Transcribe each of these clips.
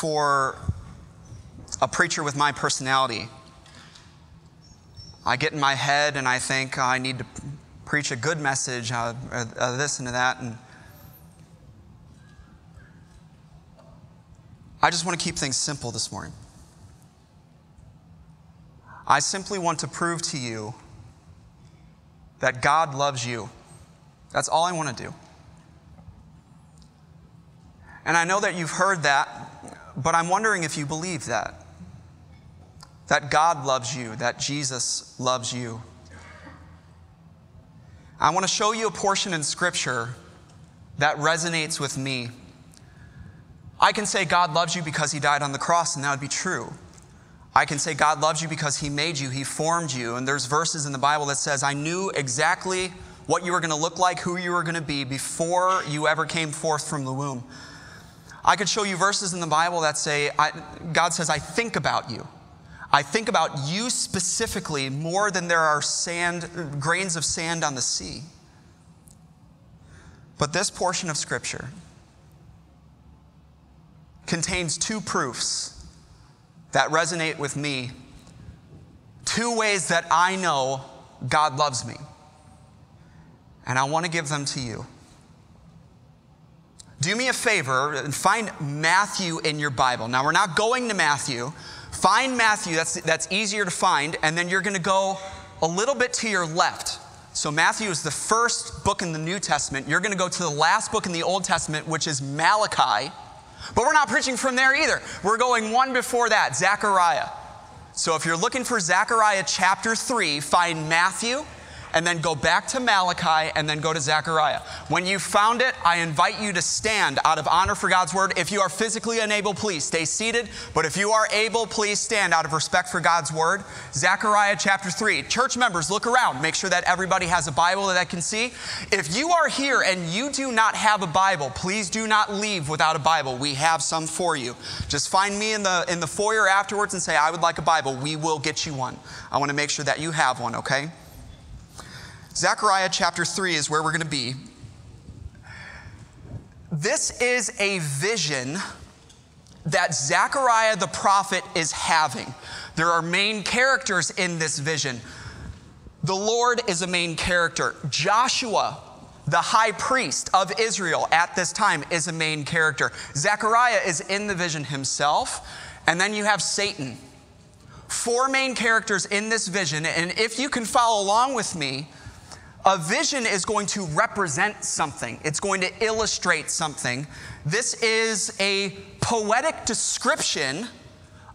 for a preacher with my personality. I get in my head and I think oh, I need to preach a good message, uh, uh, this and that, and I just want to keep things simple this morning. I simply want to prove to you that God loves you. That's all I want to do. And I know that you've heard that, but I'm wondering if you believe that. That God loves you, that Jesus loves you. I want to show you a portion in Scripture that resonates with me. I can say God loves you because He died on the cross, and that would be true. I can say God loves you because He made you, He formed you. And there's verses in the Bible that says, I knew exactly what you were going to look like, who you were going to be before you ever came forth from the womb. I could show you verses in the Bible that say, I, God says, I think about you. I think about you specifically more than there are sand, grains of sand on the sea. But this portion of Scripture contains two proofs that resonate with me, two ways that I know God loves me. And I want to give them to you do me a favor and find Matthew in your Bible. Now, we're not going to Matthew. Find Matthew, that's, that's easier to find, and then you're going to go a little bit to your left. So, Matthew is the first book in the New Testament. You're going to go to the last book in the Old Testament, which is Malachi. But we're not preaching from there either. We're going one before that, Zechariah. So, if you're looking for Zechariah chapter 3, find Matthew and then go back to Malachi and then go to Zechariah. When you found it, I invite you to stand out of honor for God's word. If you are physically unable, please stay seated. But if you are able, please stand out of respect for God's word. Zechariah chapter 3. Church members, look around. Make sure that everybody has a Bible that I can see. If you are here and you do not have a Bible, please do not leave without a Bible. We have some for you. Just find me in the, in the foyer afterwards and say, I would like a Bible. We will get you one. I want to make sure that you have one, okay? Zechariah chapter 3 is where we're going to be. This is a vision that Zechariah the prophet is having. There are main characters in this vision. The Lord is a main character. Joshua, the high priest of Israel at this time, is a main character. Zechariah is in the vision himself. And then you have Satan. Four main characters in this vision. And if you can follow along with me, a vision is going to represent something, it's going to illustrate something. This is a poetic description,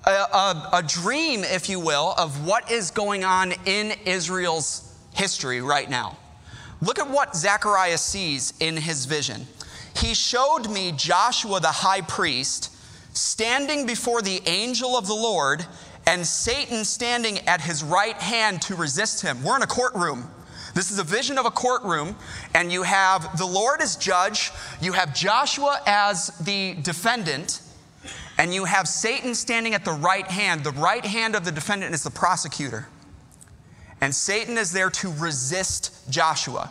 a, a, a, dream, if you will, of what is going on in Israel's history right now. Look at what Zechariah sees in his vision. He showed me Joshua the high priest standing before the angel of the Lord and Satan standing at his right hand to resist him. We're in a courtroom. This is a vision of a courtroom, and you have the Lord as judge, you have Joshua as the defendant, and you have Satan standing at the right hand. The right hand of the defendant is the prosecutor. And Satan is there to resist Joshua.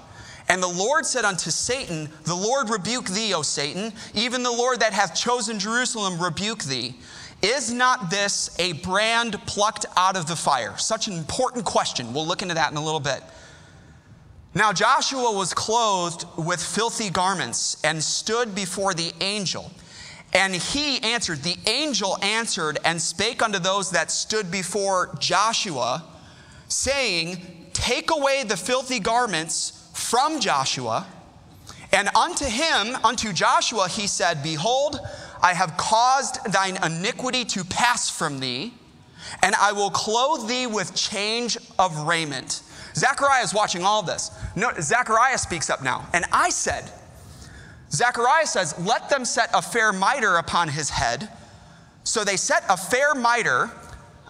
And the Lord said unto Satan, The Lord rebuke thee, O Satan, even the Lord that hath chosen Jerusalem rebuke thee. Is not this a brand plucked out of the fire? Such an important question. We'll look into that in a little bit. Now Joshua was clothed with filthy garments and stood before the angel. And he answered, the angel answered and spake unto those that stood before Joshua, saying, Take away the filthy garments from Joshua. And unto him, unto Joshua, he said, Behold, I have caused thine iniquity to pass from thee, and I will clothe thee with change of raiment. Zechariah is watching all this. No, Zechariah speaks up now. And I said, Zechariah says, Let them set a fair mitre upon his head. So they set a fair mitre,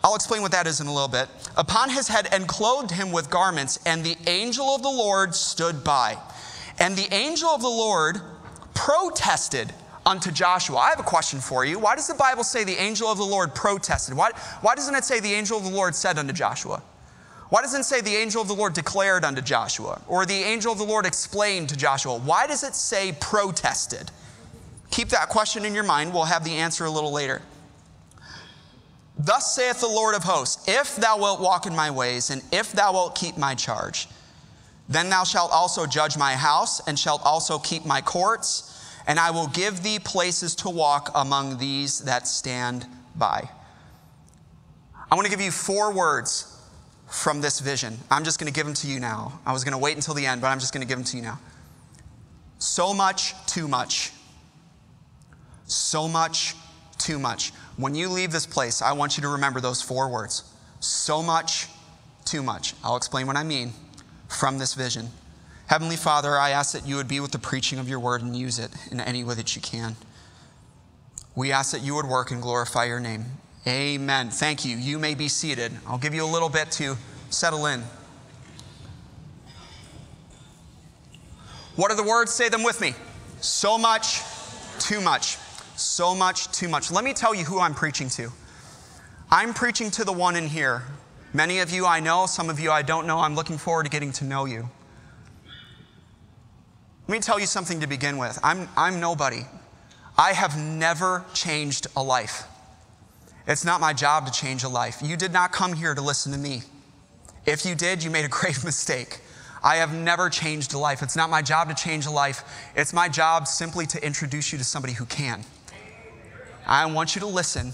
I'll explain what that is in a little bit, upon his head and clothed him with garments, and the angel of the Lord stood by. And the angel of the Lord protested unto Joshua. I have a question for you. Why does the Bible say the angel of the Lord protested? Why, why doesn't it say the angel of the Lord said unto Joshua? Why doesn't it say the angel of the Lord declared unto Joshua? Or the angel of the Lord explained to Joshua? Why does it say protested? Keep that question in your mind. We'll have the answer a little later. Thus saith the Lord of hosts If thou wilt walk in my ways, and if thou wilt keep my charge, then thou shalt also judge my house, and shalt also keep my courts, and I will give thee places to walk among these that stand by. I want to give you four words from this vision. I'm just going to give them to you now. I was going to wait until the end, but I'm just going to give them to you now. So much, too much. So much, too much. When you leave this place, I want you to remember those four words so much, too much. I'll explain what I mean from this vision. Heavenly Father, I ask that you would be with the preaching of your word and use it in any way that you can. We ask that you would work and glorify your name. Amen. Thank you. You may be seated. I'll give you a little bit to settle in. What are the words? Say them with me. So much, too much. So much, too much. Let me tell you who I'm preaching to. I'm preaching to the one in here. Many of you I know, some of you I don't know. I'm looking forward to getting to know you. Let me tell you something to begin with. I'm, I'm nobody. I have never changed a life. It's not my job to change a life. You did not come here to listen to me. If you did, you made a grave mistake. I have never changed a life. It's not my job to change a life. It's my job simply to introduce you to somebody who can. I want you to listen.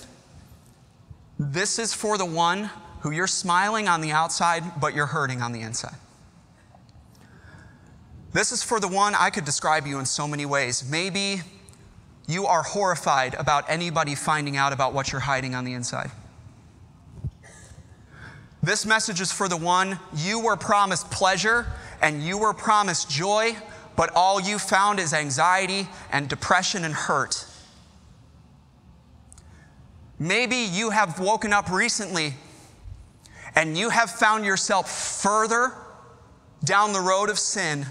This is for the one who you're smiling on the outside, but you're hurting on the inside. This is for the one I could describe you in so many ways. Maybe you are horrified about anybody finding out about what you're hiding on the inside. This message is for the one you were promised pleasure and you were promised joy, but all you found is anxiety and depression and hurt. Maybe you have woken up recently and you have found yourself further down the road of sin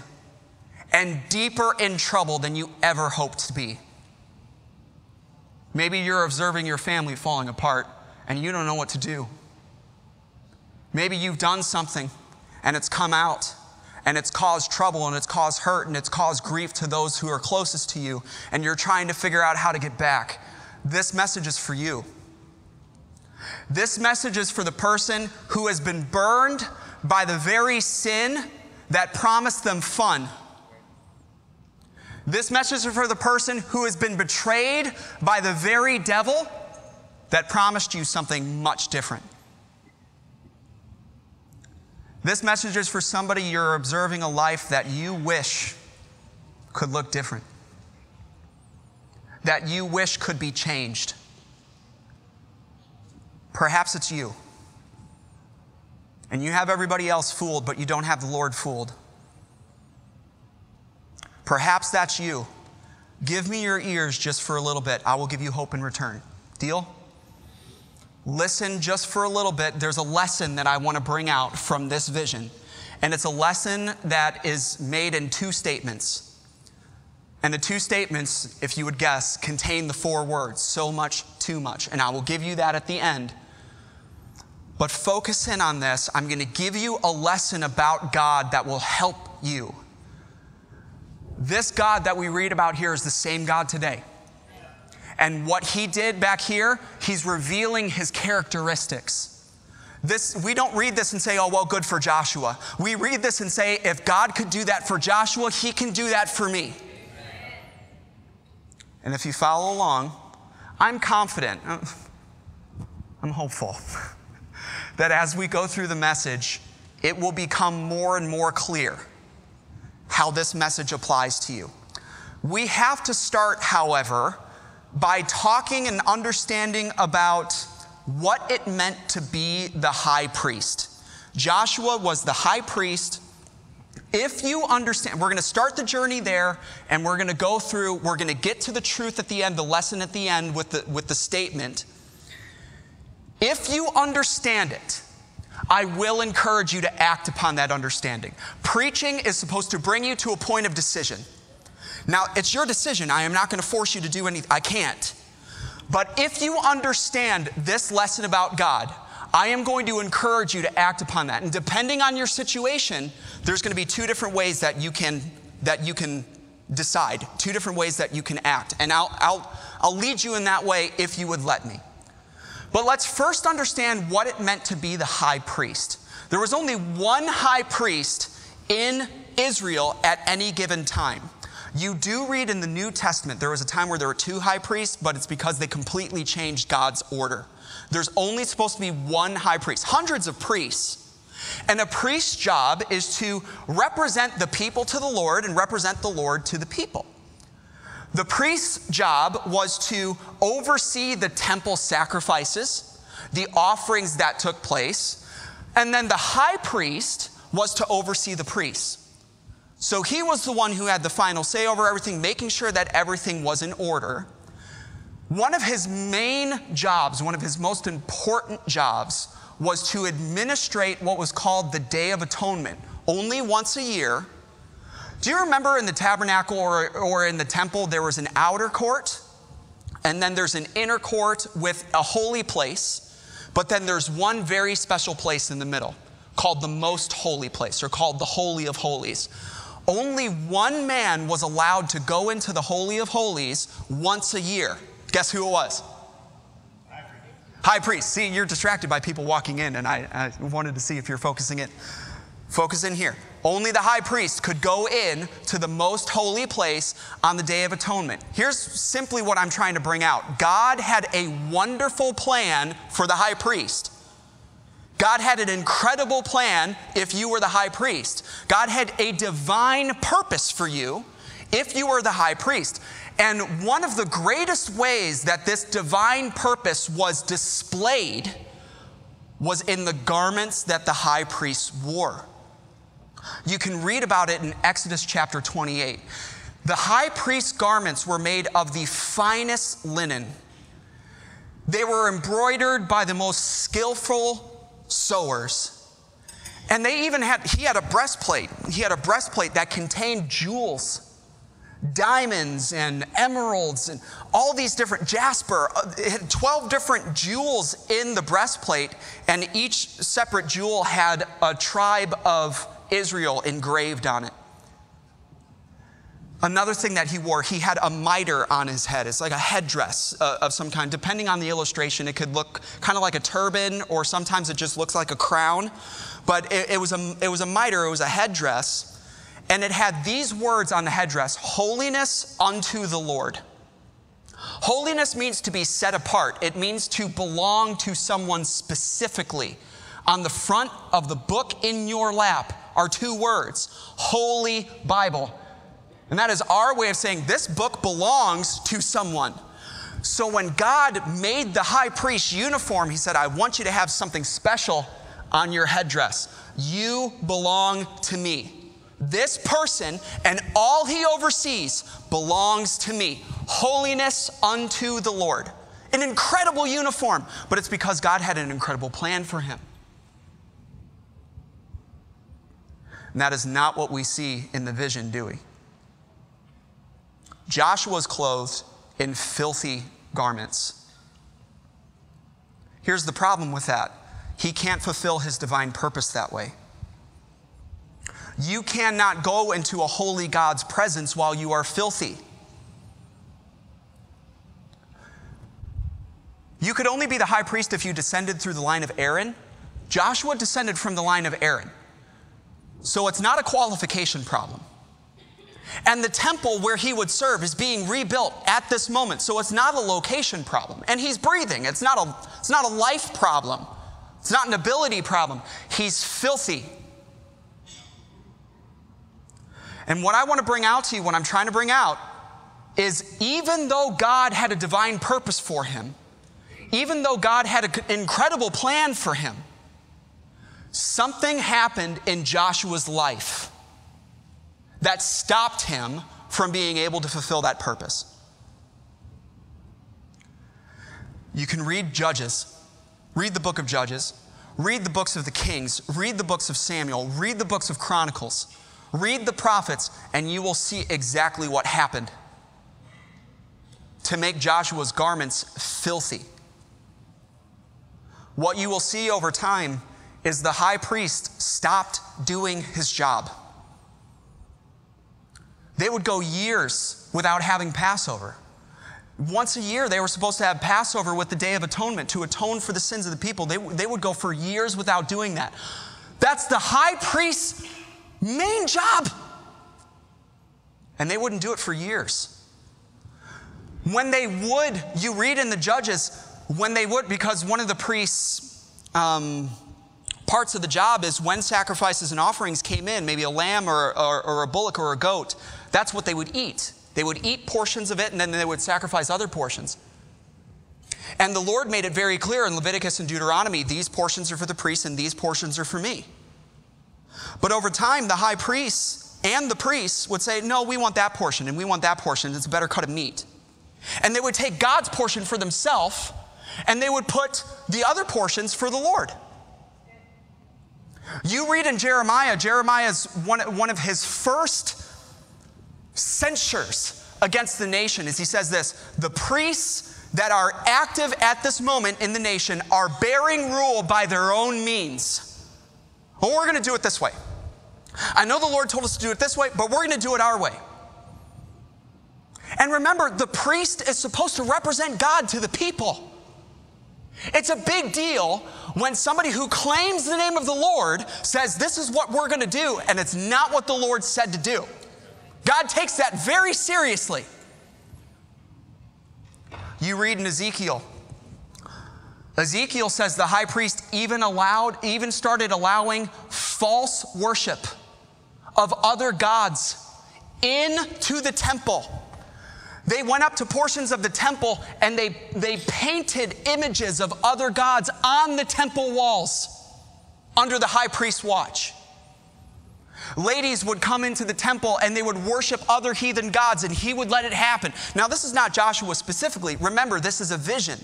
and deeper in trouble than you ever hoped to be. Maybe you're observing your family falling apart and you don't know what to do. Maybe you've done something and it's come out and it's caused trouble and it's caused hurt and it's caused grief to those who are closest to you and you're trying to figure out how to get back. This message is for you. This message is for the person who has been burned by the very sin that promised them fun this message is for the person who has been betrayed by the very devil that promised you something much different. This message is for somebody you're observing a life that you wish could look different, that you wish could be changed. Perhaps it's you. And you have everybody else fooled, but you don't have the Lord fooled. Perhaps that's you. Give me your ears just for a little bit. I will give you hope in return. Deal? Listen just for a little bit. There's a lesson that I want to bring out from this vision. And it's a lesson that is made in two statements. And the two statements, if you would guess, contain the four words so much, too much. And I will give you that at the end. But focus in on this. I'm going to give you a lesson about God that will help you. This God that we read about here is the same God today. And what he did back here, he's revealing his characteristics. This, we don't read this and say, oh, well, good for Joshua. We read this and say, if God could do that for Joshua, he can do that for me. And if you follow along, I'm confident, I'm hopeful that as we go through the message, it will become more and more clear how this message applies to you. We have to start, however, by talking and understanding about what it meant to be the high priest. Joshua was the high priest. If you understand, we're going to start the journey there and we're going to go through, we're going to get to the truth at the end, the lesson at the end with the, with the statement. If you understand it, I will encourage you to act upon that understanding. Preaching is supposed to bring you to a point of decision. Now, it's your decision. I am not going to force you to do anything. I can't. But if you understand this lesson about God, I am going to encourage you to act upon that. And depending on your situation, there's going to be two different ways that you can that you can decide, two different ways that you can act. And I'll I'll I'll lead you in that way if you would let me. But let's first understand what it meant to be the high priest. There was only one high priest in Israel at any given time. You do read in the New Testament, there was a time where there were two high priests, but it's because they completely changed God's order. There's only supposed to be one high priest, hundreds of priests. And a priest's job is to represent the people to the Lord and represent the Lord to the people. The priest's job was to oversee the temple sacrifices, the offerings that took place, and then the high priest was to oversee the priests. So he was the one who had the final say over everything, making sure that everything was in order. One of his main jobs, one of his most important jobs, was to administrate what was called the Day of Atonement. Only once a year. Do you remember in the tabernacle or, or in the temple, there was an outer court, and then there's an inner court with a holy place, but then there's one very special place in the middle called the most holy place or called the Holy of Holies only one man was allowed to go into the Holy of Holies once a year. Guess who it was? High priest. See, you're distracted by people walking in, and I, I wanted to see if you're focusing in. Focus in here. Only the high priest could go in to the most holy place on the Day of Atonement. Here's simply what I'm trying to bring out God had a wonderful plan for the high priest. God had an incredible plan if you were the high priest. God had a divine purpose for you if you were the high priest. And one of the greatest ways that this divine purpose was displayed was in the garments that the high priest wore. You can read about it in Exodus chapter 28. The high priest's garments were made of the finest linen. They were embroidered by the most skillful sewers. And they even had, he had a breastplate. He had a breastplate that contained jewels, diamonds and emeralds and all these different, jasper. Uh, it had 12 different jewels in the breastplate, and each separate jewel had a tribe of Israel engraved on it. Another thing that he wore, he had a mitre on his head. It's like a headdress uh, of some kind. Depending on the illustration, it could look kind of like a turban, or sometimes it just looks like a crown. But it, it, was a, it was a mitre, it was a headdress, and it had these words on the headdress Holiness unto the Lord. Holiness means to be set apart, it means to belong to someone specifically. On the front of the book in your lap are two words Holy Bible. And that is our way of saying this book belongs to someone. So when God made the high priest uniform, he said, I want you to have something special on your headdress. You belong to me. This person and all he oversees belongs to me. Holiness unto the Lord. An incredible uniform, but it's because God had an incredible plan for him. And that is not what we see in the vision, do we? Joshua was clothed in filthy garments. Here's the problem with that he can't fulfill his divine purpose that way. You cannot go into a holy God's presence while you are filthy. You could only be the high priest if you descended through the line of Aaron. Joshua descended from the line of Aaron. So it's not a qualification problem. And the temple where he would serve is being rebuilt at this moment. So it's not a location problem. And he's breathing. It's not a, it's not a life problem. It's not an ability problem. He's filthy. And what I want to bring out to you, what I'm trying to bring out, is even though God had a divine purpose for him, even though God had an incredible plan for him, something happened in Joshua's life that stopped him from being able to fulfill that purpose. You can read Judges. read the book of Judges, read the books of the Kings, read the books of Samuel, read the books of Chronicles, read the prophets, and you will see exactly what happened to make Joshua's garments filthy. What you will see over time is the high priest stopped doing his job. They would go years without having Passover. Once a year, they were supposed to have Passover with the Day of Atonement to atone for the sins of the people. They, they would go for years without doing that. That's the high priest's main job. And they wouldn't do it for years. When they would, you read in the Judges, when they would, because one of the priests' um, parts of the job is when sacrifices and offerings came in, maybe a lamb or, or, or a bullock or a goat, that's what they would eat. They would eat portions of it and then they would sacrifice other portions. And the Lord made it very clear in Leviticus and Deuteronomy these portions are for the priests and these portions are for me. But over time, the high priests and the priests would say, No, we want that portion and we want that portion. It's a better cut of meat. And they would take God's portion for themselves and they would put the other portions for the Lord. You read in Jeremiah, Jeremiah's one, one of his first censures against the nation is he says this the priests that are active at this moment in the nation are bearing rule by their own means. Well, we're going to do it this way. I know the Lord told us to do it this way, but we're going to do it our way. And remember, the priest is supposed to represent God to the people. It's a big deal when somebody who claims the name of the Lord says, This is what we're going to do, and it's not what the Lord said to do. God takes that very seriously. You read in Ezekiel. Ezekiel says the high priest even allowed, even started allowing false worship of other gods into the temple. They went up to portions of the temple and they, they painted images of other gods on the temple walls under the high priest's watch. Ladies would come into the temple and they would worship other heathen gods, and he would let it happen. Now, this is not Joshua specifically. Remember, this is a vision.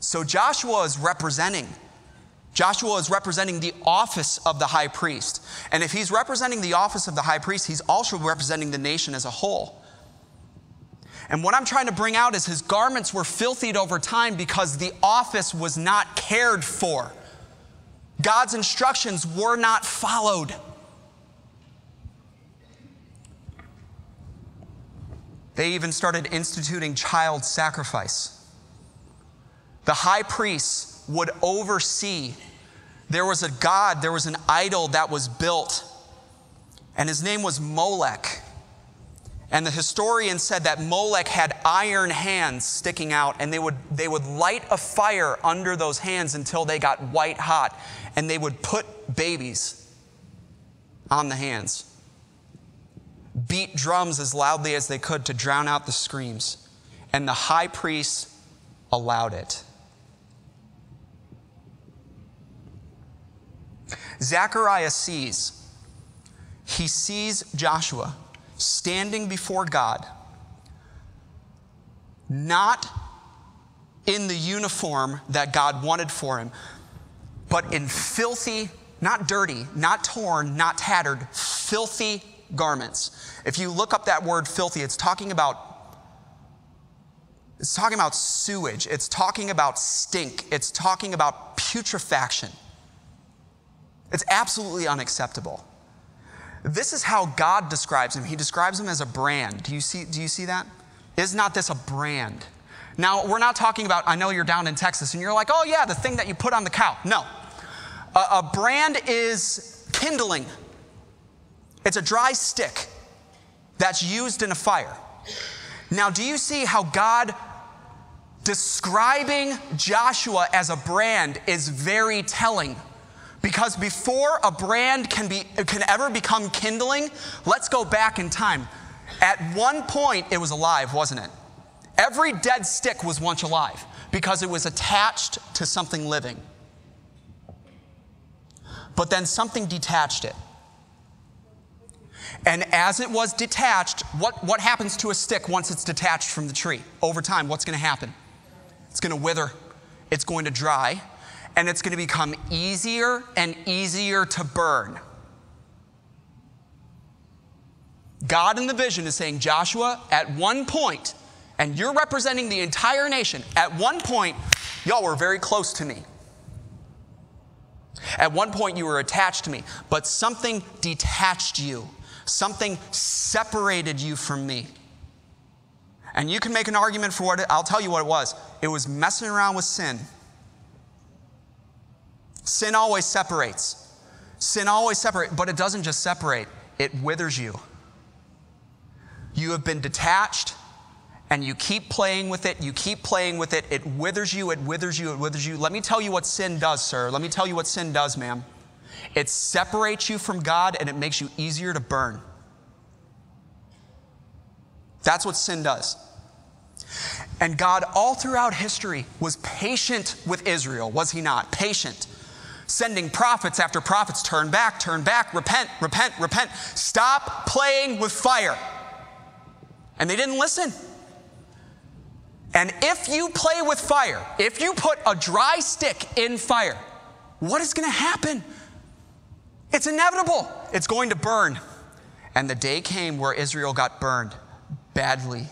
So, Joshua is representing. Joshua is representing the office of the high priest. And if he's representing the office of the high priest, he's also representing the nation as a whole. And what I'm trying to bring out is his garments were filthied over time because the office was not cared for. God's instructions were not followed. They even started instituting child sacrifice. The high priests would oversee. There was a god, there was an idol that was built, and his name was Molech. And the historian said that Molech had iron hands sticking out, and they would, they would light a fire under those hands until they got white hot, and they would put babies on the hands beat drums as loudly as they could to drown out the screams. And the high priest allowed it. Zechariah sees, he sees Joshua standing before God, not in the uniform that God wanted for him, but in filthy, not dirty, not torn, not tattered, filthy garments. If you look up that word filthy, it's talking about it's talking about sewage, it's talking about stink, it's talking about putrefaction. It's absolutely unacceptable. This is how God describes him. He describes him as a brand. Do you see, do you see that? Is not this a brand? Now, we're not talking about, I know you're down in Texas and you're like, oh, yeah, the thing that you put on the cow. No. A, a brand is kindling, it's a dry stick that's used in a fire. Now, do you see how God describing Joshua as a brand is very telling? Because before a brand can, be, can ever become kindling, let's go back in time. At one point, it was alive, wasn't it? Every dead stick was once alive because it was attached to something living. But then something detached it. And as it was detached, what, what happens to a stick once it's detached from the tree? Over time, what's going to happen? It's going to wither, it's going to dry. And it's going to become easier and easier to burn. God in the vision is saying, Joshua, at one point, and you're representing the entire nation, at one point, y'all were very close to me. At one point, you were attached to me, but something detached you, something separated you from me. And you can make an argument for what it, I'll tell you what it was. It was messing around with sin. Sin always separates. Sin always separates, but it doesn't just separate, it withers you. You have been detached and you keep playing with it, you keep playing with it, it withers you, it withers you, it withers you. Let me tell you what sin does, sir. Let me tell you what sin does, ma'am. It separates you from God and it makes you easier to burn. That's what sin does. And God, all throughout history, was patient with Israel, was He not? Patient. Sending prophets after prophets, turn back, turn back, repent, repent, repent. Stop playing with fire. And they didn't listen. And if you play with fire, if you put a dry stick in fire, what is going to happen? It's inevitable. It's going to burn. And the day came where Israel got burned badly.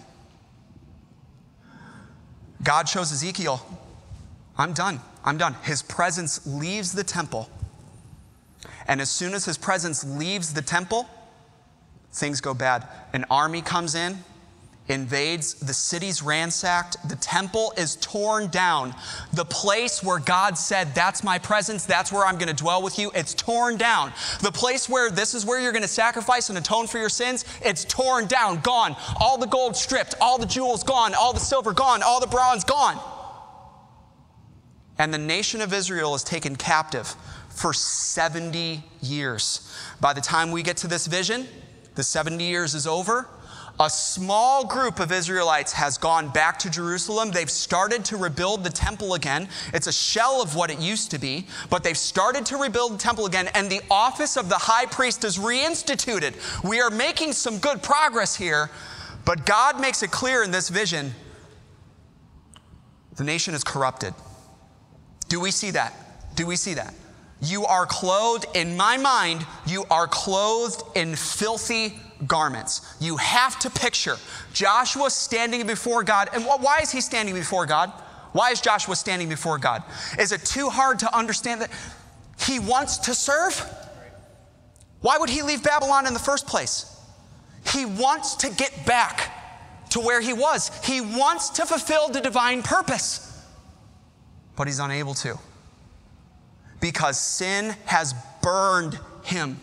God chose Ezekiel, I'm done. I'm done. His presence leaves the temple. And as soon as his presence leaves the temple, things go bad. An army comes in, invades, the city's ransacked, the temple is torn down. The place where God said, That's my presence, that's where I'm going to dwell with you, it's torn down. The place where this is where you're going to sacrifice and atone for your sins, it's torn down, gone. All the gold stripped, all the jewels gone, all the silver gone, all the bronze gone. And the nation of Israel is taken captive for 70 years. By the time we get to this vision, the 70 years is over a small group of Israelites has gone back to Jerusalem. They've started to rebuild the temple again. It's a shell of what it used to be, but they've started to rebuild the temple again, and the office of the high priest is reinstituted. We are making some good progress here, but God makes it clear in this vision the nation is corrupted. Do we see that? Do we see that? You are clothed, in my mind, you are clothed in filthy garments. You have to picture Joshua standing before God. And why is he standing before God? Why is Joshua standing before God? Is it too hard to understand that he wants to serve? Why would he leave Babylon in the first place? He wants to get back to where he was. He wants to fulfill the divine purpose, but he's unable to because sin has burned him.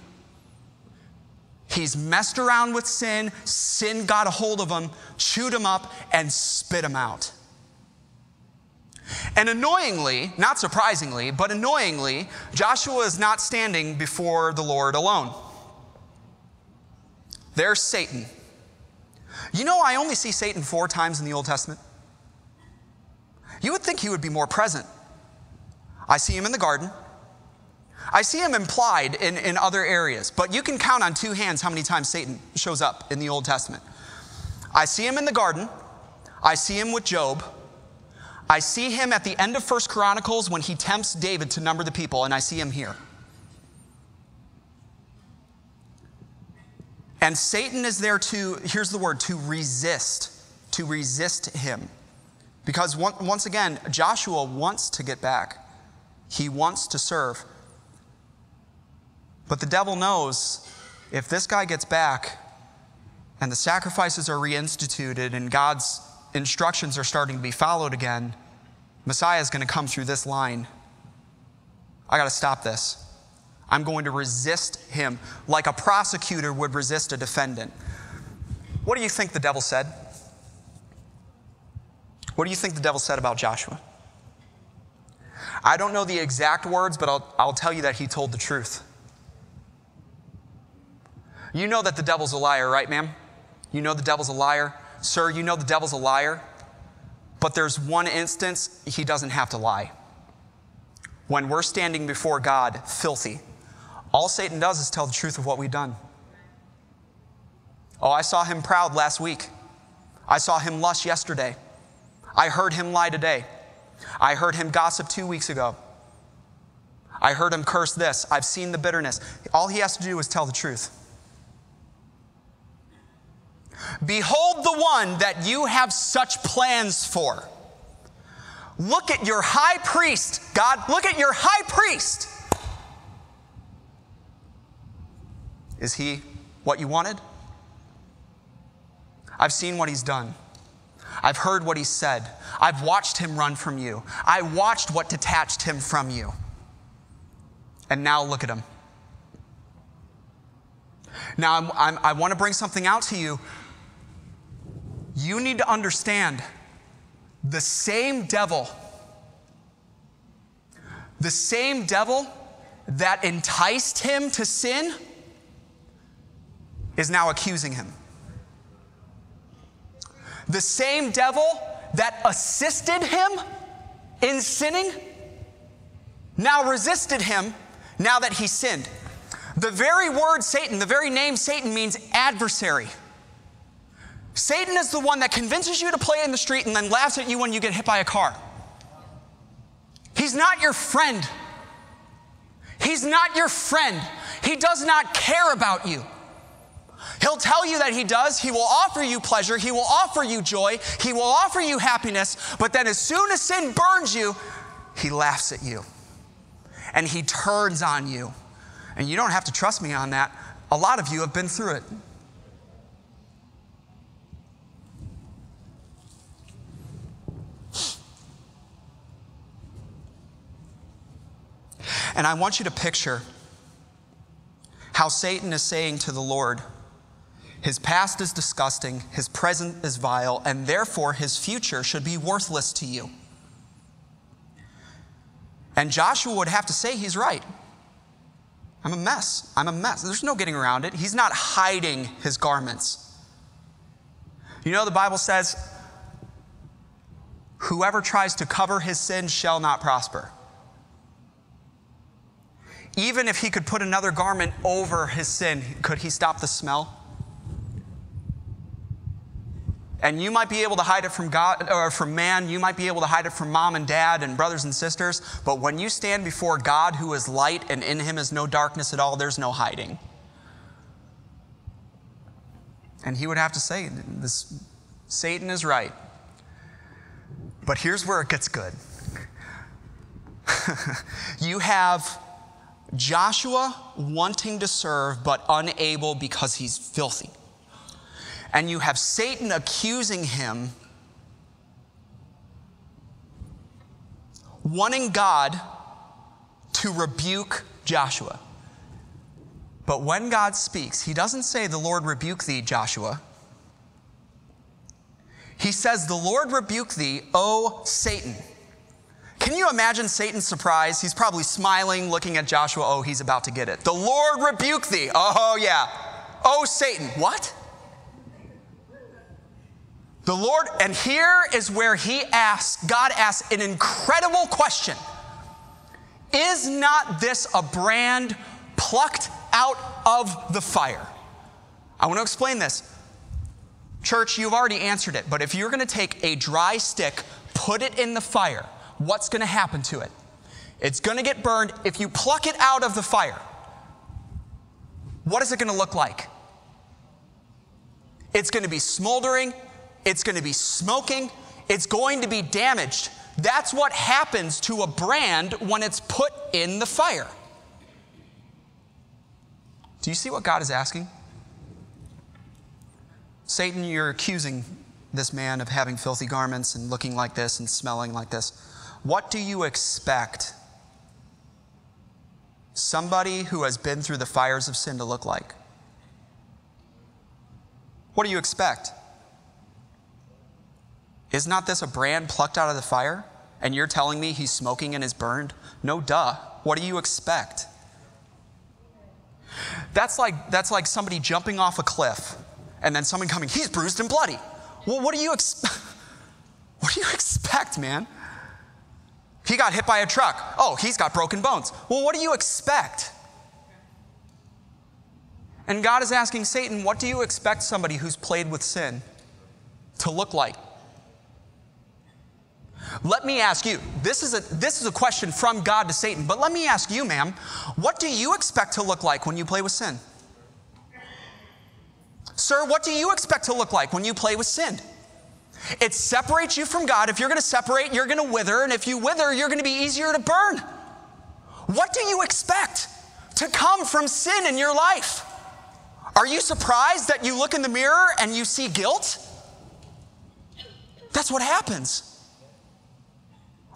He's messed around with sin, sin got a hold of him, chewed him up, and spit him out. And annoyingly, not surprisingly, but annoyingly, Joshua is not standing before the Lord alone. There's Satan. You know, I only see Satan four times in the Old Testament. You would think he would be more present. I see him in the garden, I see him implied in, in other areas, but you can count on two hands how many times Satan shows up in the Old Testament. I see him in the garden, I see him with Job. I see him at the end of First Chronicles when he tempts David to number the people, and I see him here. And Satan is there to, here's the word, to resist, to resist him. Because once again, Joshua wants to get back, he wants to serve. But the devil knows if this guy gets back and the sacrifices are reinstituted and God's instructions are starting to be followed again, Messiah is going to come through this line. I got to stop this. I'm going to resist him like a prosecutor would resist a defendant. What do you think the devil said? What do you think the devil said about Joshua? I don't know the exact words, but I'll, I'll tell you that he told the truth. You know that the devil's a liar, right, ma'am? You know the devil's a liar? Sir, you know the devil's a liar? But there's one instance he doesn't have to lie. When we're standing before God filthy, all Satan does is tell the truth of what we've done. Oh, I saw him proud last week. I saw him lust yesterday. I heard him lie today. I heard him gossip two weeks ago. I heard him curse this. I've seen the bitterness. All he has to do is tell the truth. Behold the one that you have such plans for. Look at your high priest, God. Look at your high priest. Is he what you wanted? I've seen what he's done. I've heard what he said. I've watched him run from you. I watched what detached him from you. And now look at him. Now, I'm, I'm, i want to bring something out to you. You need to understand the same devil, the same devil that enticed him to sin is now accusing him. The same devil that assisted him in sinning now resisted him now that he sinned. The very word Satan, the very name Satan means adversary. Satan is the one that convinces you to play in the street and then laughs at you when you get hit by a car. He's not your friend. He's not your friend. He does not care about you. He'll tell you that he does. He will offer you pleasure. He will offer you joy. He will offer you happiness. But then, as soon as sin burns you, he laughs at you and he turns on you. And you don't have to trust me on that. A lot of you have been through it. And I want you to picture how Satan is saying to the Lord, His past is disgusting, his present is vile, and therefore his future should be worthless to you. And Joshua would have to say, He's right. I'm a mess. I'm a mess. There's no getting around it. He's not hiding his garments. You know, the Bible says, Whoever tries to cover his sin shall not prosper even if he could put another garment over his sin, could he stop the smell? And you might be able to hide it from God or from man, you might be able to hide it from mom and dad and brothers and sisters, but when you stand before God who is light and in him is no darkness at all, there's no hiding. And he would have to say, this Satan is right. But here's where it gets good. you have Joshua wanting to serve but unable because he's filthy. And you have Satan accusing him, wanting God to rebuke Joshua. But when God speaks, he doesn't say, The Lord rebuke thee, Joshua. He says, The Lord rebuke thee, O Satan. Can you imagine Satan's surprise? He's probably smiling, looking at Joshua. Oh, he's about to get it. The Lord rebuke thee. Oh, yeah. Oh, Satan. What? The Lord, and here is where he asks, God asks an incredible question Is not this a brand plucked out of the fire? I want to explain this. Church, you've already answered it, but if you're going to take a dry stick, put it in the fire, what's going to happen to it? It's going to get burned. If you pluck it out of the fire, what is it going to look like? It's going to be smoldering, it's going to be smoking, it's going to be damaged. That's what happens to a brand when it's put in the fire. Do you see what God is asking? Satan, you're accusing this man of having filthy garments and looking like this and smelling like this. What do you expect somebody who has been through the fires of sin to look like? What do you expect? Is not this a brand plucked out of the fire? And you're telling me he's smoking and is burned? No, duh. What do you expect? That's like, that's like somebody jumping off a cliff and then someone coming, he's bruised and bloody. Well, what do you expect? What do you expect, man? He got hit by a truck. Oh, he's got broken bones. Well, what do you expect? And God is asking Satan, what do you expect somebody who's played with sin to look like? Let me ask you this is, a, this is a question from God to Satan, but let me ask you, ma'am, what do you expect to look like when you play with sin? Sir, what do you expect to look like when you play with sin? It separates you from God. If you're going to separate, you're going to wither. And if you wither, you're going to be easier to burn. What do you expect to come from sin in your life? Are you surprised that you look in the mirror and you see guilt? That's what happens.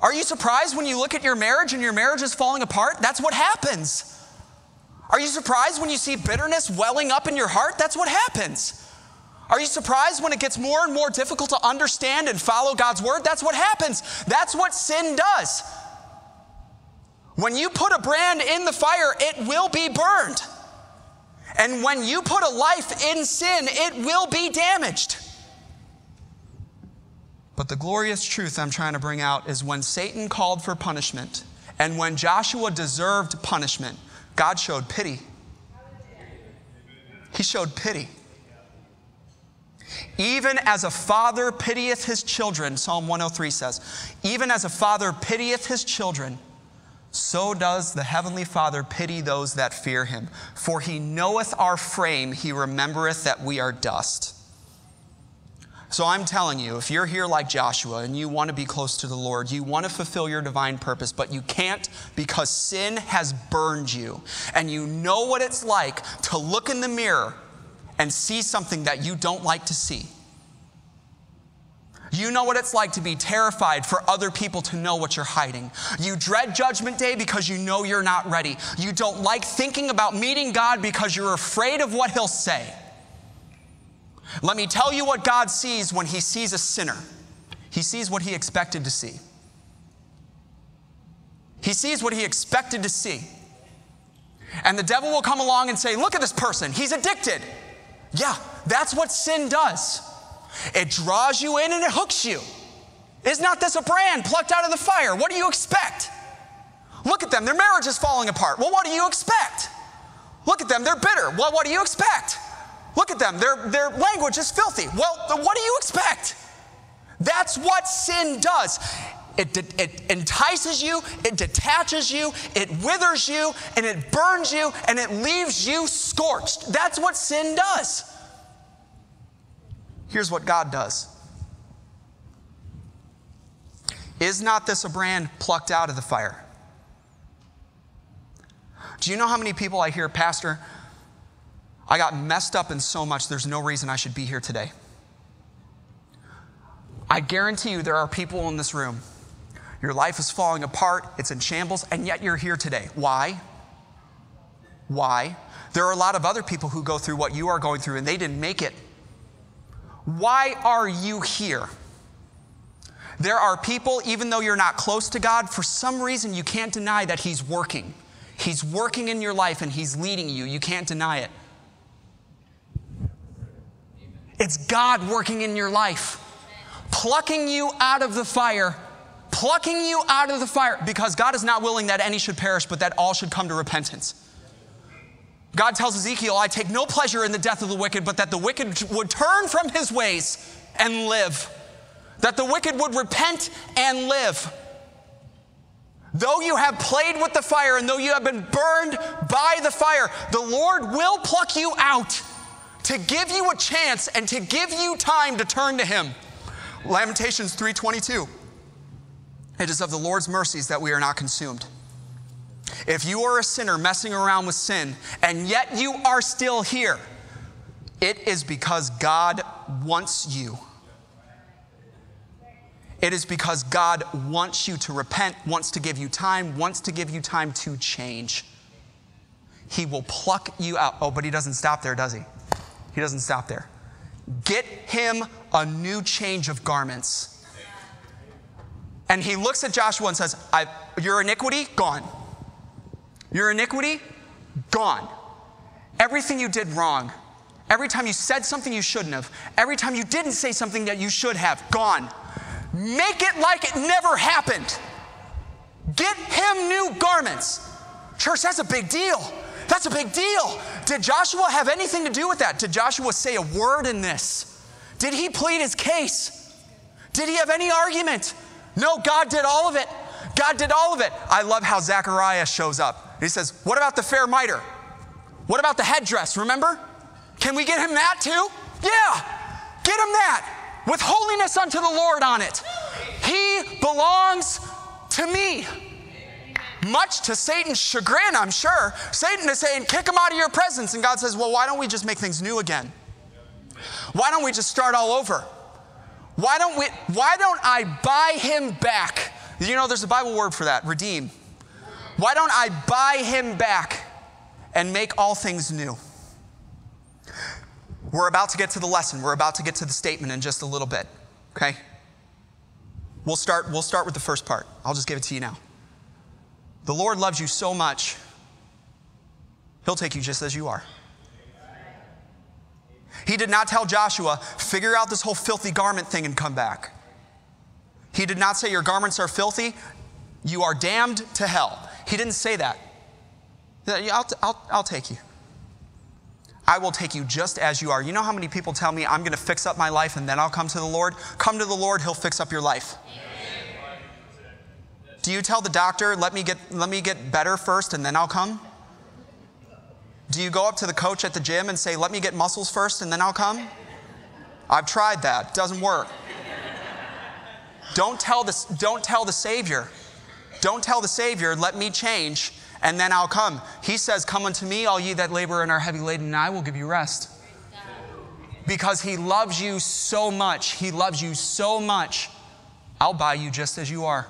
Are you surprised when you look at your marriage and your marriage is falling apart? That's what happens. Are you surprised when you see bitterness welling up in your heart? That's what happens. Are you surprised when it gets more and more difficult to understand and follow God's word? That's what happens. That's what sin does. When you put a brand in the fire, it will be burned. And when you put a life in sin, it will be damaged. But the glorious truth I'm trying to bring out is when Satan called for punishment and when Joshua deserved punishment, God showed pity. He showed pity. Even as a father pitieth his children, Psalm 103 says, even as a father pitieth his children, so does the heavenly Father pity those that fear him. For he knoweth our frame, he remembereth that we are dust. So I'm telling you, if you're here like Joshua and you want to be close to the Lord, you want to fulfill your divine purpose, but you can't because sin has burned you. And you know what it's like to look in the mirror and see something that you don't like to see. You know what it's like to be terrified for other people to know what you're hiding. You dread Judgment Day because you know you're not ready. You don't like thinking about meeting God because you're afraid of what He'll say. Let me tell you what God sees when He sees a sinner. He sees what He expected to see. He sees what He expected to see. And the devil will come along and say, Look at this person, he's addicted. Yeah, that's what sin does. It draws you in and it hooks you. Is not this a brand plucked out of the fire? What do you expect? Look at them, their marriage is falling apart. Well, what do you expect? Look at them, they're bitter. Well, what do you expect? Look at them, their, their language is filthy. Well, what do you expect? That's what sin does. It, it, entices you, it detaches you, it withers you, and it burns you, and it leaves you scorched. That's what sin does. Here's what God does Is not this a brand plucked out of the fire? Do you know how many people I hear, Pastor, I got messed up in so much, there's no reason I should be here today. I guarantee you there are people in this room. Your life is falling apart, it's in shambles, and yet you're here today. Why? Why? There are a lot of other people who go through what you are going through and they didn't make it. Why are you here? There are people, even though you're not close to God, for some reason you can't deny that He's working. He's working in your life and He's leading you. You can't deny it. It's God working in your life, plucking you out of the fire, plucking you out of the fire, because God is not willing that any should perish, but that all should come to repentance. God tells Ezekiel, I take no pleasure in the death of the wicked, but that the wicked would turn from his ways and live, that the wicked would repent and live. Though you have played with the fire and though you have been burned by the fire, the Lord will pluck you out to give you a chance and to give you time to turn to him. Lamentations 3:22. It is of the Lord's mercies that we are not consumed. If you are a sinner messing around with sin and yet you are still here, it is because God wants you. It is because God wants you to repent, wants to give you time, wants to give you time to change. He will pluck you out. Oh, but He doesn't stop there, does He? He doesn't stop there. Get him a new change of garments. And he looks at Joshua and says, Your iniquity, gone. Your iniquity, gone. Everything you did wrong, every time you said something you shouldn't have, every time you didn't say something that you should have, gone. Make it like it never happened. Get him new garments. Church, that's a big deal. That's a big deal. Did Joshua have anything to do with that? Did Joshua say a word in this? Did he plead his case? Did he have any argument? No, God did all of it. God did all of it. I love how Zechariah shows up. He says, What about the fair mitre? What about the headdress? Remember? Can we get him that too? Yeah, get him that with holiness unto the Lord on it. He belongs to me. Much to Satan's chagrin, I'm sure. Satan is saying, Kick him out of your presence. And God says, Well, why don't we just make things new again? Why don't we just start all over? Why don't we why don't I buy him back? You know there's a Bible word for that, redeem. Why don't I buy him back and make all things new? We're about to get to the lesson. We're about to get to the statement in just a little bit. Okay? We'll start we'll start with the first part. I'll just give it to you now. The Lord loves you so much. He'll take you just as you are. He did not tell Joshua, figure out this whole filthy garment thing and come back. He did not say, Your garments are filthy, you are damned to hell. He didn't say that. I'll, I'll, I'll take you. I will take you just as you are. You know how many people tell me, I'm going to fix up my life and then I'll come to the Lord? Come to the Lord, He'll fix up your life. Do you tell the doctor, let me get, let me get better first and then I'll come? Do you go up to the coach at the gym and say, let me get muscles first and then I'll come? I've tried that, doesn't work. Don't tell, the, don't tell the Savior, don't tell the Savior, let me change and then I'll come. He says, Come unto me, all ye that labor and are heavy laden, and I will give you rest. Because He loves you so much. He loves you so much. I'll buy you just as you are.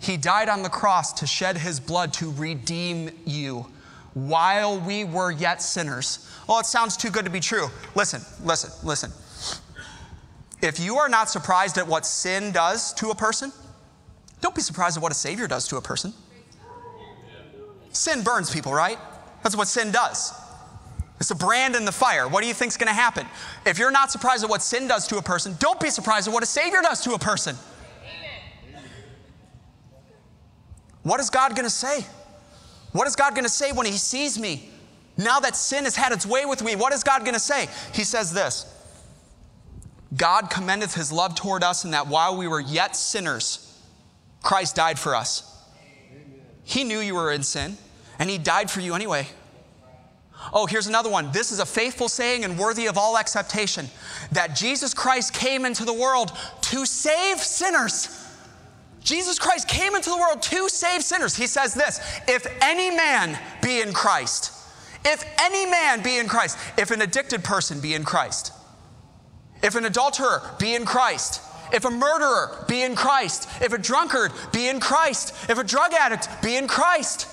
He died on the cross to shed His blood to redeem you while we were yet sinners. Well, it sounds too good to be true. Listen, listen, listen. If you are not surprised at what sin does to a person, don't be surprised at what a Savior does to a person. Sin burns people, right? That's what sin does. It's a brand in the fire. What do you think's going to happen? If you're not surprised at what sin does to a person, don't be surprised at what a Savior does to a person. What is God going to say? What is God going to say when He sees me? Now that sin has had its way with me, what is God going to say? He says this God commendeth His love toward us in that while we were yet sinners, Christ died for us. He knew you were in sin, and He died for you anyway. Oh, here's another one. This is a faithful saying and worthy of all acceptation that Jesus Christ came into the world to save sinners. Jesus Christ came into the world to save sinners. He says this if any man be in Christ, if any man be in Christ, if an addicted person be in Christ, if an adulterer be in Christ, if a murderer be in Christ, if a drunkard be in Christ, if a drug addict be in Christ,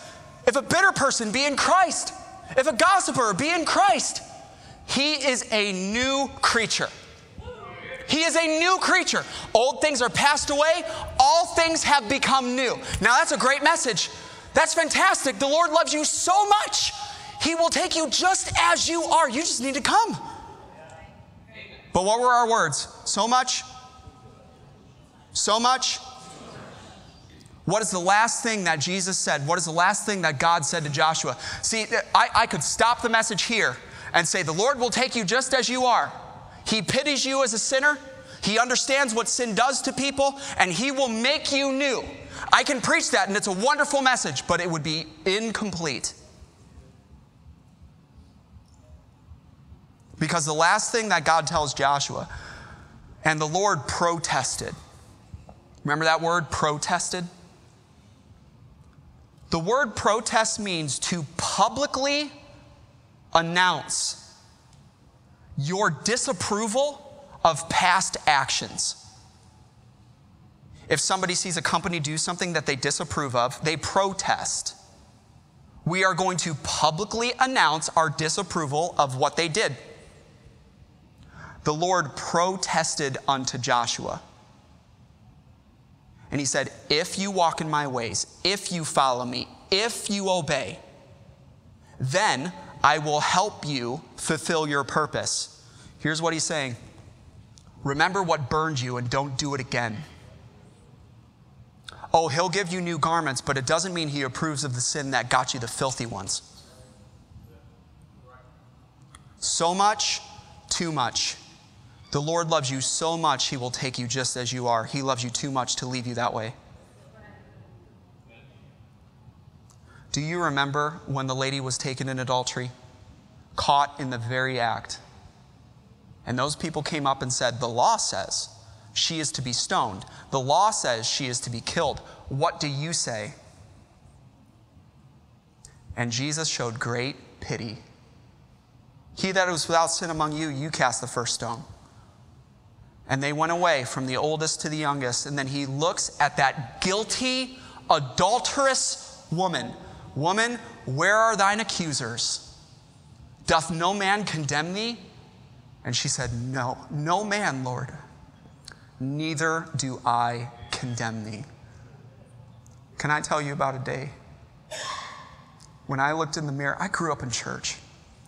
if a bitter person be in Christ, if a gossiper be in Christ, he is a new creature. He is a new creature. Old things are passed away, all things have become new. Now, that's a great message. That's fantastic. The Lord loves you so much, He will take you just as you are. You just need to come. But what were our words? So much? So much? What is the last thing that Jesus said? What is the last thing that God said to Joshua? See, I, I could stop the message here and say, The Lord will take you just as you are. He pities you as a sinner. He understands what sin does to people, and He will make you new. I can preach that, and it's a wonderful message, but it would be incomplete. Because the last thing that God tells Joshua, and the Lord protested. Remember that word, protested? The word protest means to publicly announce your disapproval of past actions. If somebody sees a company do something that they disapprove of, they protest. We are going to publicly announce our disapproval of what they did. The Lord protested unto Joshua. And he said, If you walk in my ways, if you follow me, if you obey, then I will help you fulfill your purpose. Here's what he's saying Remember what burned you and don't do it again. Oh, he'll give you new garments, but it doesn't mean he approves of the sin that got you the filthy ones. So much, too much. The Lord loves you so much, He will take you just as you are. He loves you too much to leave you that way. Do you remember when the lady was taken in adultery, caught in the very act? And those people came up and said, The law says she is to be stoned, the law says she is to be killed. What do you say? And Jesus showed great pity. He that was without sin among you, you cast the first stone. And they went away from the oldest to the youngest. And then he looks at that guilty, adulterous woman. Woman, where are thine accusers? Doth no man condemn thee? And she said, No, no man, Lord. Neither do I condemn thee. Can I tell you about a day when I looked in the mirror? I grew up in church.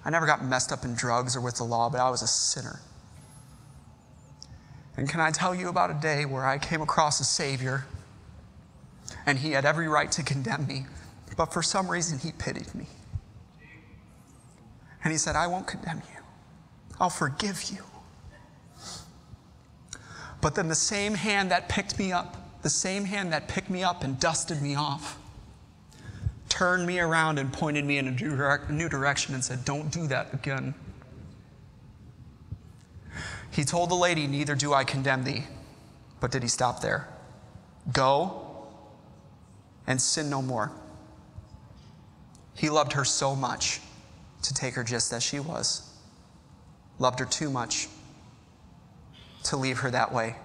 I never got messed up in drugs or with the law, but I was a sinner. And can I tell you about a day where I came across a Savior and he had every right to condemn me, but for some reason he pitied me. And he said, I won't condemn you, I'll forgive you. But then the same hand that picked me up, the same hand that picked me up and dusted me off, turned me around and pointed me in a new direction and said, Don't do that again. He told the lady, Neither do I condemn thee. But did he stop there? Go and sin no more. He loved her so much to take her just as she was, loved her too much to leave her that way.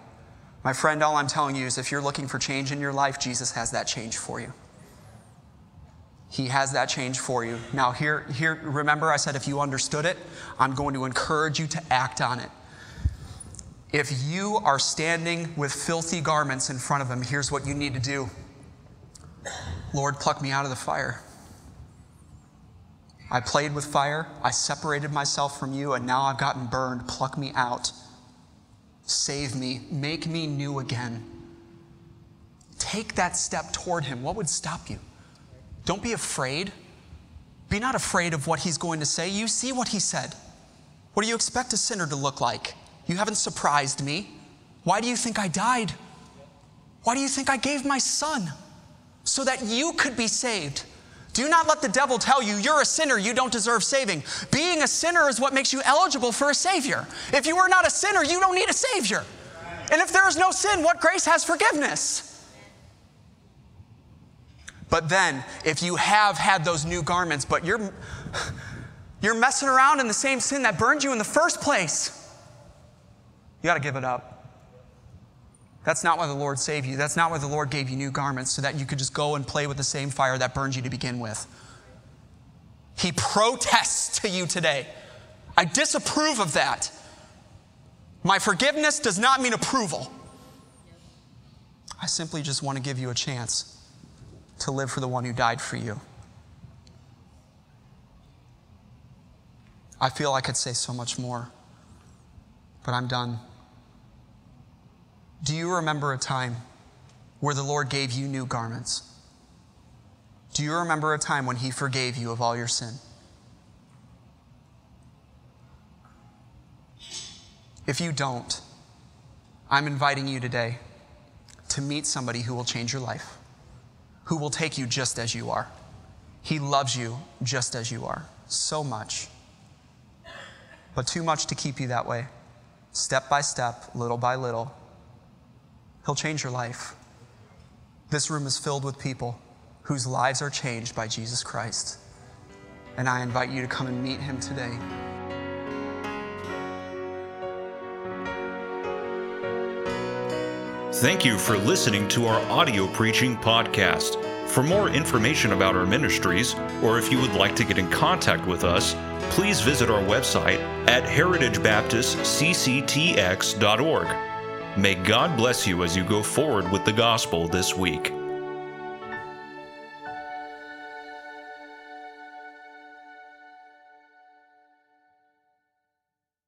My friend, all I'm telling you is if you're looking for change in your life, Jesus has that change for you. He has that change for you. Now, here, here, remember I said if you understood it, I'm going to encourage you to act on it. If you are standing with filthy garments in front of him, here's what you need to do Lord, pluck me out of the fire. I played with fire, I separated myself from you, and now I've gotten burned. Pluck me out. Save me. Make me new again. Take that step toward him. What would stop you? Don't be afraid. Be not afraid of what he's going to say. You see what he said. What do you expect a sinner to look like? You haven't surprised me. Why do you think I died? Why do you think I gave my son? So that you could be saved. Do not let the devil tell you you're a sinner, you don't deserve saving. Being a sinner is what makes you eligible for a savior. If you are not a sinner, you don't need a savior. And if there is no sin, what grace has forgiveness? But then, if you have had those new garments, but you're, you're messing around in the same sin that burned you in the first place, you got to give it up. That's not why the Lord saved you. That's not why the Lord gave you new garments so that you could just go and play with the same fire that burned you to begin with. He protests to you today. I disapprove of that. My forgiveness does not mean approval. I simply just want to give you a chance to live for the one who died for you. I feel I could say so much more, but I'm done. Do you remember a time where the Lord gave you new garments? Do you remember a time when He forgave you of all your sin? If you don't, I'm inviting you today to meet somebody who will change your life, who will take you just as you are. He loves you just as you are, so much, but too much to keep you that way. Step by step, little by little, He'll change your life. This room is filled with people whose lives are changed by Jesus Christ. And I invite you to come and meet him today. Thank you for listening to our audio preaching podcast. For more information about our ministries, or if you would like to get in contact with us, please visit our website at heritagebaptistcctx.org. May God bless you as you go forward with the gospel this week.